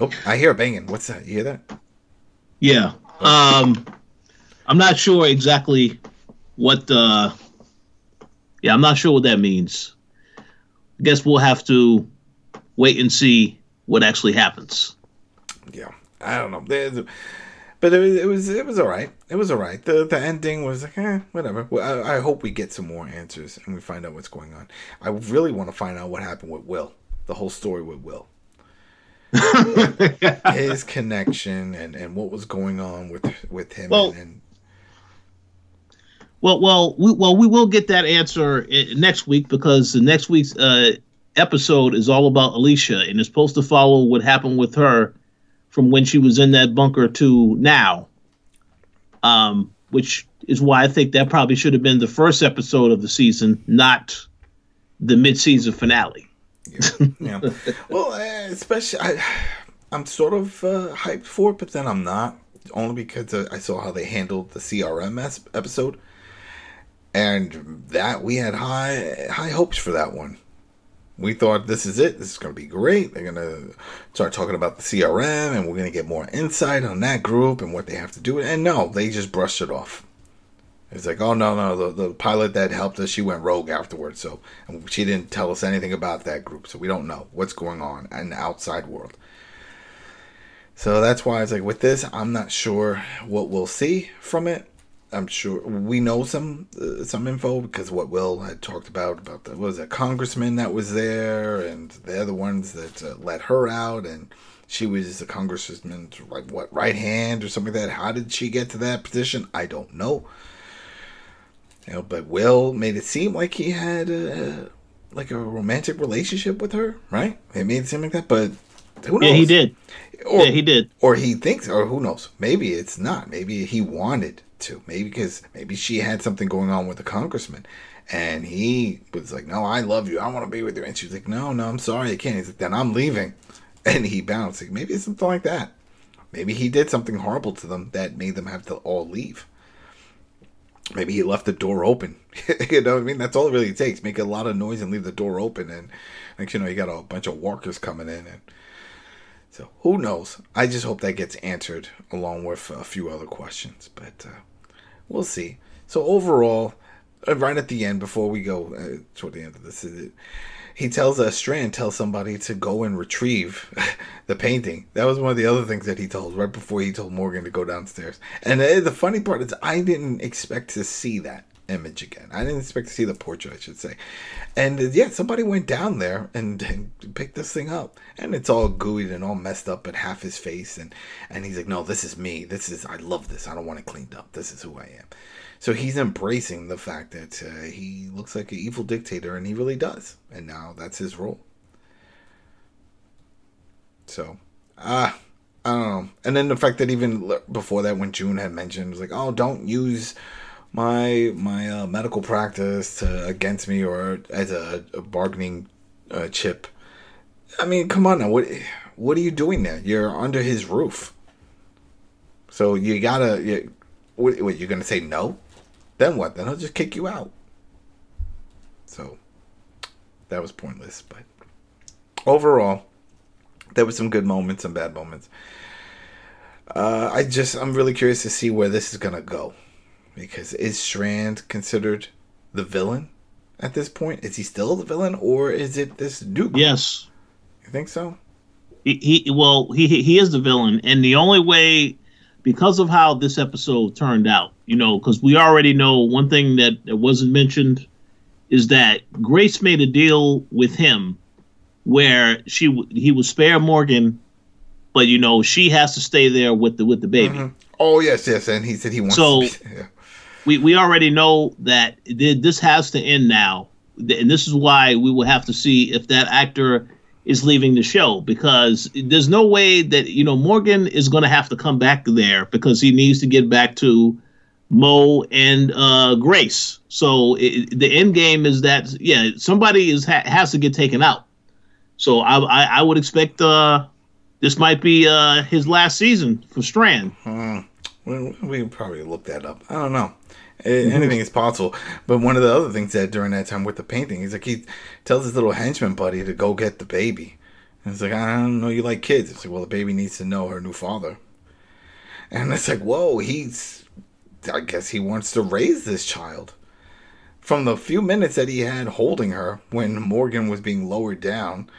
Speaker 1: Oh, I hear banging. What's that? You hear that?
Speaker 2: Yeah. Um, I'm not sure exactly what the. Yeah, I'm not sure what that means. I guess we'll have to wait and see what actually happens.
Speaker 1: Yeah, I don't know. But it was, it was it was all right. It was all right. The the ending was like, eh, whatever. Well, I, I hope we get some more answers and we find out what's going on. I really want to find out what happened with Will. The whole story with Will. his connection and, and what was going on with with him
Speaker 2: Well-
Speaker 1: and, and
Speaker 2: Well, well, we, well, we will get that answer next week because the next week's uh, episode is all about Alicia and it's supposed to follow what happened with her from when she was in that bunker to now. Um, which is why I think that probably should have been the first episode of the season, not the mid-season finale.
Speaker 1: yeah. Well, eh, especially I, I'm sort of uh, hyped for it, but then I'm not. Only because uh, I saw how they handled the CRM episode, and that we had high high hopes for that one. We thought this is it. This is going to be great. They're going to start talking about the CRM, and we're going to get more insight on that group and what they have to do. And no, they just brushed it off. It's like, oh no, no, the, the pilot that helped us, she went rogue afterwards, so she didn't tell us anything about that group, so we don't know what's going on in the outside world. So that's why it's like with this, I'm not sure what we'll see from it. I'm sure we know some uh, some info because what Will had talked about about the what was a congressman that was there, and they're the ones that uh, let her out, and she was the congressman's like what right hand or something like that. How did she get to that position? I don't know. You know, but Will made it seem like he had a, like a romantic relationship with her, right? It made it seem like that, but who knows?
Speaker 2: Yeah, he did.
Speaker 1: Or,
Speaker 2: yeah, he did.
Speaker 1: or he thinks, or who knows? Maybe it's not. Maybe he wanted to. Maybe because maybe she had something going on with the congressman, and he was like, "No, I love you. I want to be with you." And she was like, "No, no, I'm sorry, I can't." He's like, "Then I'm leaving," and he bounced. Like maybe it's something like that. Maybe he did something horrible to them that made them have to all leave. Maybe he left the door open. you know what I mean? That's all it really takes. Make a lot of noise and leave the door open, and like you know, you got a bunch of walkers coming in, and so who knows? I just hope that gets answered along with a few other questions, but uh, we'll see. So overall, uh, right at the end, before we go uh, toward the end of this, is he tells uh, Strand tells somebody to go and retrieve the painting. That was one of the other things that he told right before he told Morgan to go downstairs. And uh, the funny part is, I didn't expect to see that image again. I didn't expect to see the portrait, I should say. And uh, yeah, somebody went down there and, and picked this thing up, and it's all gooey and all messed up, but half his face, and and he's like, "No, this is me. This is I love this. I don't want it cleaned up. This is who I am." So he's embracing the fact that uh, he looks like an evil dictator, and he really does. And now that's his role. So, ah, I don't know. And then the fact that even before that, when June had mentioned, was like, "Oh, don't use." My my uh, medical practice to, against me or as a, a bargaining uh, chip. I mean, come on now. What what are you doing there? You're under his roof. So you gotta. You, what, what you're gonna say no? Then what? Then he'll just kick you out. So that was pointless. But overall, there were some good moments and bad moments. Uh, I just I'm really curious to see where this is gonna go because is Strand considered the villain at this point? Is he still the villain, or is it this Duke?
Speaker 2: Yes.
Speaker 1: you think so?
Speaker 2: he, he well he he is the villain and the only way because of how this episode turned out you know because we already know one thing that, that wasn't mentioned is that grace made a deal with him where she he would spare morgan but you know she has to stay there with the with the baby
Speaker 1: Mhm. Oh yes, yes, and he said he wants.
Speaker 2: So-
Speaker 1: to be, yeah.
Speaker 2: We we already know that th- this has to end now, and this is why we will have to see if that actor is leaving the show because there's no way that you know Morgan is going to have to come back there because he needs to get back to Mo and uh, Grace. So it, the end game is that yeah somebody is ha- has to get taken out. So I I, I would expect uh, this might be uh, his last season for Strand.
Speaker 1: Hmm. We, we probably look that up. I don't know. A- mm-hmm. Anything is possible. But one of the other things that during that time with the painting, he's like he tells his little henchman buddy to go get the baby. And it's like I don't know you like kids. It's like well the baby needs to know her new father. And it's like whoa he's I guess he wants to raise this child. From the few minutes that he had holding her when Morgan was being lowered down,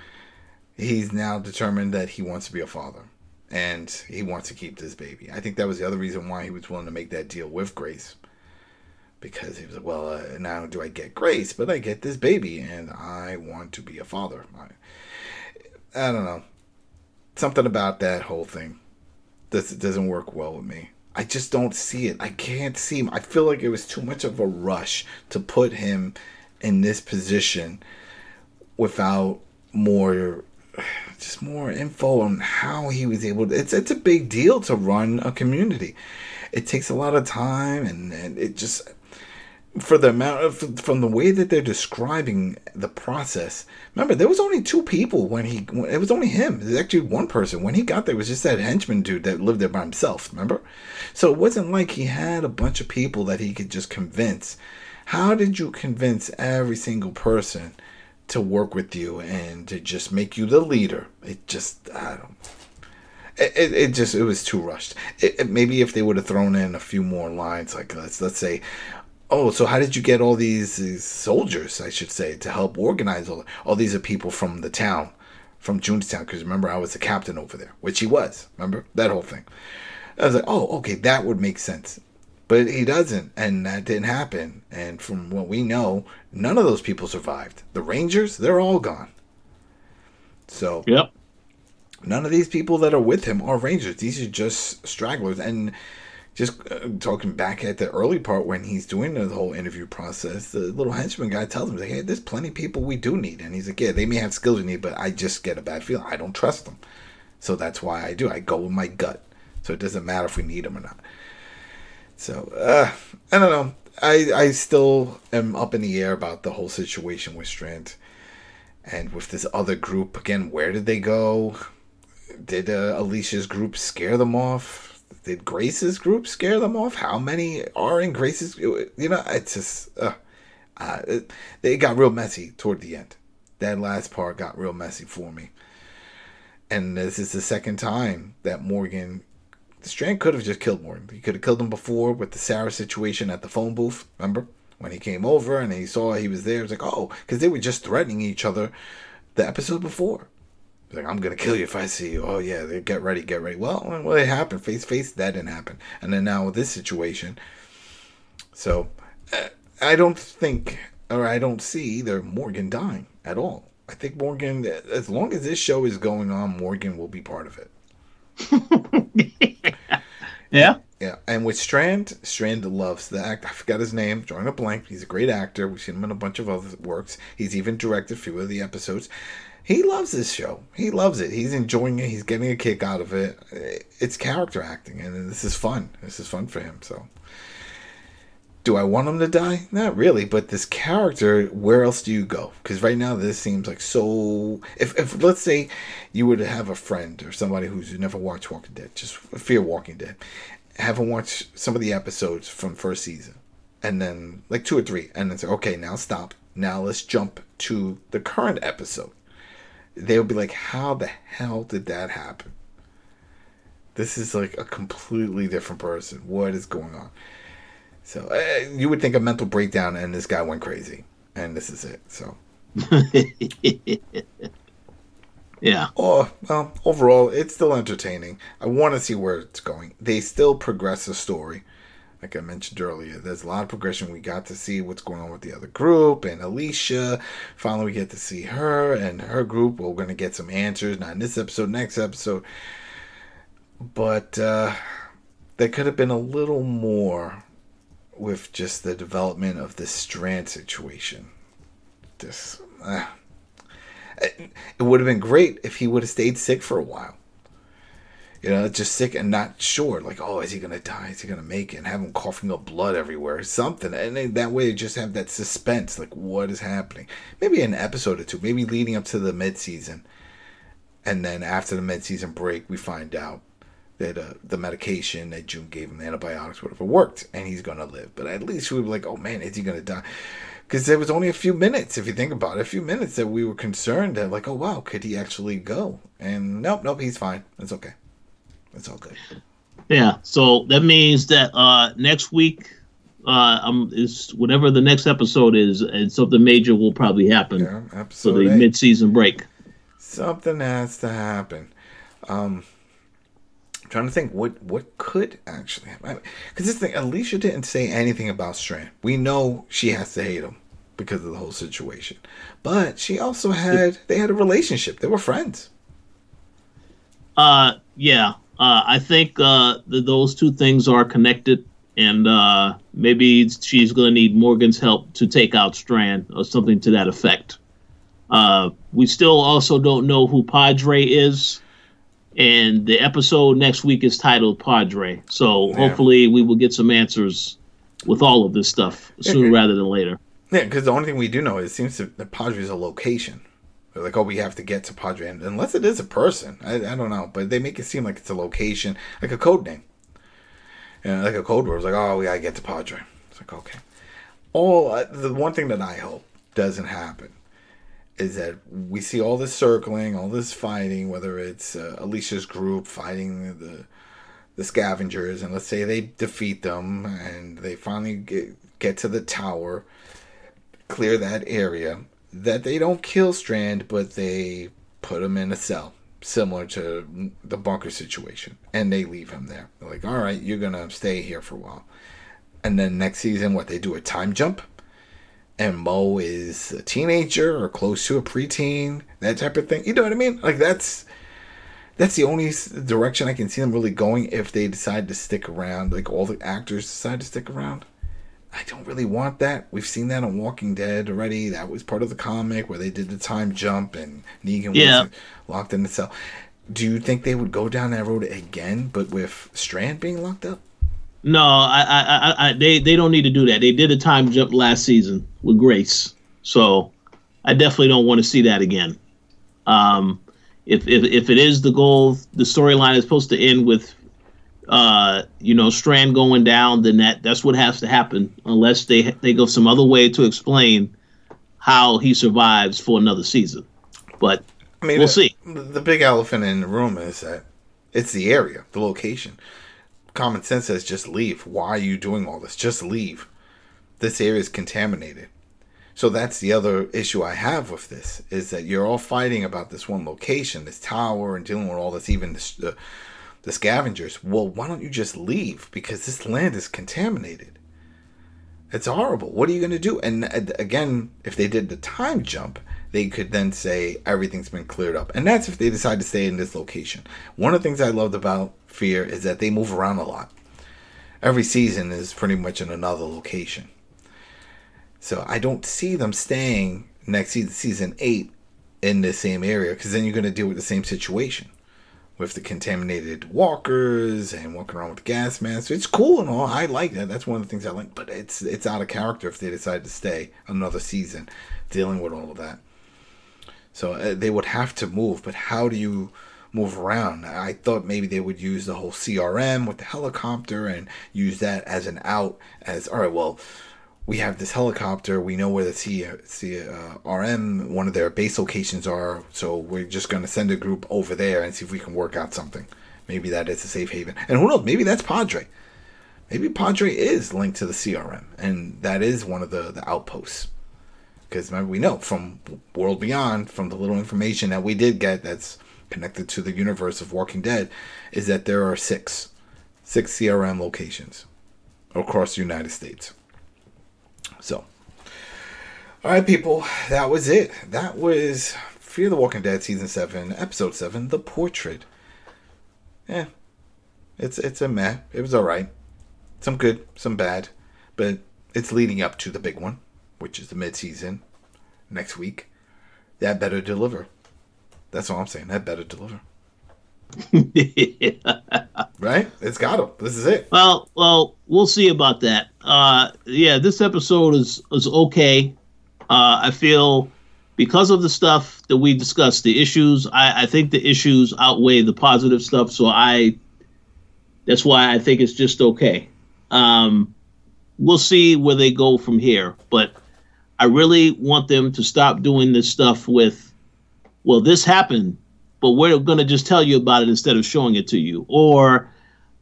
Speaker 1: he's now determined that he wants to be a father and he wants to keep this baby. I think that was the other reason why he was willing to make that deal with Grace. Because he was like, well, uh, now do I get Grace, but I get this baby, and I want to be a father. I, I don't know. Something about that whole thing this doesn't work well with me. I just don't see it. I can't see him. I feel like it was too much of a rush to put him in this position without more just more info on how he was able to it's it's a big deal to run a community. It takes a lot of time and, and it just for the amount of from the way that they're describing the process. Remember, there was only two people when he. When, it was only him. There's actually one person when he got there. Was just that henchman dude that lived there by himself. Remember, so it wasn't like he had a bunch of people that he could just convince. How did you convince every single person to work with you and to just make you the leader? It just I don't. It, it, just it was too rushed. It, maybe if they would have thrown in a few more lines, like let's let's say, oh, so how did you get all these, these soldiers, I should say, to help organize all all these are people from the town, from Junestown? Because remember, I was the captain over there, which he was. Remember that whole thing. I was like, oh, okay, that would make sense. But he doesn't, and that didn't happen. And from what we know, none of those people survived. The Rangers, they're all gone. So,
Speaker 2: Yep.
Speaker 1: none of these people that are with him are Rangers. These are just stragglers. And just uh, talking back at the early part when he's doing the whole interview process, the little henchman guy tells him, like, "Hey, there's plenty of people we do need." And he's like, "Yeah, they may have skills we need, but I just get a bad feeling. I don't trust them, so that's why I do. I go with my gut. So it doesn't matter if we need them or not." So uh, I don't know. I I still am up in the air about the whole situation with Strand and with this other group again. Where did they go? Did uh, Alicia's group scare them off? Did Grace's group scare them off? How many are in Grace's? You know, it's just uh, uh, it, it got real messy toward the end. That last part got real messy for me. And this is the second time that Morgan Strand could have just killed Morgan. He could have killed him before with the Sarah situation at the phone booth. Remember when he came over and he saw he was there? It was like, oh, because they were just threatening each other the episode before. Like I'm gonna kill you if I see you. Oh yeah, they get ready, get ready. Well, well, it happened face face. That didn't happen. And then now with this situation, so uh, I don't think, or I don't see either Morgan dying at all. I think Morgan, as long as this show is going on, Morgan will be part of it.
Speaker 2: Yeah.
Speaker 1: Yeah, and with Strand, Strand loves the act. I forgot his name, drawing a blank. He's a great actor. We've seen him in a bunch of other works. He's even directed a few of the episodes. He loves this show. He loves it. He's enjoying it. He's getting a kick out of it. It's character acting, and this is fun. This is fun for him. So, do I want him to die? Not really. But this character, where else do you go? Because right now, this seems like so. If, if let's say you were to have a friend or somebody who's never watched Walking Dead, just fear Walking Dead, haven't watched some of the episodes from first season, and then like two or three, and then say, okay, now stop. Now let's jump to the current episode. They would be like, how the hell did that happen? This is like a completely different person. What is going on? So uh, you would think a mental breakdown, and this guy went crazy, and this is it. So.
Speaker 2: yeah.
Speaker 1: Oh, well, overall, it's still entertaining. I want to see where it's going. They still progress the story. Like I mentioned earlier, there's a lot of progression. We got to see what's going on with the other group and Alicia. Finally, we get to see her and her group. We're going to get some answers, not in this episode, next episode. But uh, there could have been a little more with just the development of the Strand situation. This. Uh, it would have been great if he would have stayed sick for a while. You know, just sick and not sure. Like, oh, is he to die? Is he to make it? And have him coughing up blood everywhere. Something. And that way, you just have that suspense. Like, what is happening? Maybe an episode or two. Maybe leading up to the mid season. And then after the mid season break, we find out that uh, the medication that June gave him, the antibiotics, whatever, worked, and he's gonna live. But at least we were like, oh man, is he gonna die? Because there was only a few minutes, if you think about it, a few minutes that we were concerned that, like, oh wow, could he actually go? And nope, nope, he's fine. It's okay. It's all good.
Speaker 2: Yeah. So that means that uh, next week, uh, um, is whatever the next episode is, and something major will probably happen
Speaker 1: Yeah,
Speaker 2: for the mid-season break.
Speaker 1: Something has to happen. Um, I'm trying to think what what could actually happen. Because this thing, Alicia didn't say anything about Strand. We know she has to hate him because of the whole situation, but she also had they had a relationship. They were friends.
Speaker 2: Uh, yeah. Uh, I think uh, th- those two things are connected, and uh, maybe she's going to need Morgan's help to take out Strand or something to that effect. Uh, we still also don't know who Padre is, and the episode next week is titled Padre. So
Speaker 1: Yeah.
Speaker 2: hopefully we will get some answers with all of this stuff sooner rather than later.
Speaker 1: Yeah, because the only thing we do know is it seems to, that Padre is a location. They're like, oh, we have to get to Padre, and unless it is a person, I, I don't know, but they make it seem like it's a location, like a code name, like a code word. It's like, oh, we gotta get to Padre. It's like, okay. All uh, the one thing that I hope doesn't happen is that we see all this circling, all this fighting, whether it's uh, Alicia's group fighting the the scavengers, and let's say they defeat them, and they finally get, get to the tower, clear that area. That they don't kill Strand, but they put him in a cell, similar to the bunker situation, and they leave him there. They're like, "All right, you're gonna stay here for a while." And then next season, what they do a time jump, and Mo is a teenager or close to a preteen, that type of thing. You know what I mean? Like that's that's the only direction I can see them really going if they decide to stick around. Like all the actors decide to stick around. I don't really want that. We've seen that on Walking Dead already. That was part of the comic where they did the time jump and Negan
Speaker 2: Yeah.
Speaker 1: was locked in the cell. Do you think they would go down that road again, but with Strand being locked up?
Speaker 2: No, I, I, I, I, they, they don't need to do that. They did a time jump last season with Grace, so I definitely don't want to see that again. Um, if, if, if it is the goal, the storyline is supposed to end with, uh, you know, Strand going down, then that that's what has to happen, unless they they go some other way to explain how he survives for another season. But
Speaker 1: I mean,
Speaker 2: We'll
Speaker 1: the-
Speaker 2: see.
Speaker 1: The big elephant in the room is that it's the area, the location. Common sense says just leave. Why are you doing all this? Just leave. This area is contaminated. So that's the other issue I have with this is that you're all fighting about this one location, this tower, and dealing with all this, even the, the, the scavengers. Well, why don't you just leave? Because this land is contaminated. It's horrible. What are you going to do? And uh, again, if they did the time jump, they could then say everything's been cleared up. And that's if they decide to stay in this location. One of the things I loved about Fear is that they move around a lot. Every season is pretty much in another location. So I don't see them staying next season, season eight, in the same area because then you're going to deal with the same situation with the contaminated walkers and walking around with gas masks. It's cool and all. I like that. That's one of the things I like. But it's it's out of character if they decide to stay another season dealing with all of that. So uh, they would have to move. But how do you move around? I thought maybe they would use the whole CRM with the helicopter and use that as an out. As all right, well. We have this helicopter. We know where the C, C, uh, RM, one of their base locations are. So we're just going to send a group over there and see if we can work out something. Maybe that is a safe haven. And who knows? Maybe that's Padre. Maybe Padre is linked to the CRM, and that is one of the, the outposts. Because remember, we know from World Beyond, from the little information that we did get that's connected to the universe of Walking Dead, is that there are six, six CRM locations across the United States. So, all right, people, that was it. That was Fear the Walking Dead season seven, episode seven, The Portrait. Yeah, it's it's a meh. It was all right. Some good, some bad, but it's leading up to the big one, which is the mid-season next week. That better deliver. That's all I'm saying. That better deliver. Right? It's got to. This is it.
Speaker 2: Well, well, we'll see about that. Uh, yeah, this episode is is okay. Uh, I feel because of the stuff that we discussed, the issues. I, I think the issues outweigh the positive stuff. So I That's why I think it's just okay. Um, we'll see where they go from here, but I really want them to stop doing this stuff with, well, this happened, but we're going to just tell you about it instead of showing it to you. Or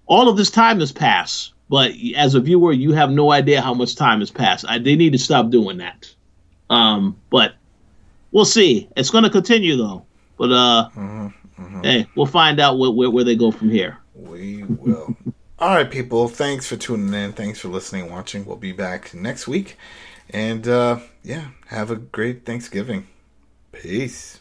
Speaker 2: all of this time has passed, but as a viewer, you have no idea how much time has passed. I, they need to stop doing that. Um, but we'll see. It's going to continue though. But uh, mm-hmm, mm-hmm. hey, we'll find out where, where, where they go from here.
Speaker 1: We will. All right, people. Thanks for tuning in. Thanks for listening, watching. We'll be back next week. And uh, yeah, have a great Thanksgiving. Peace.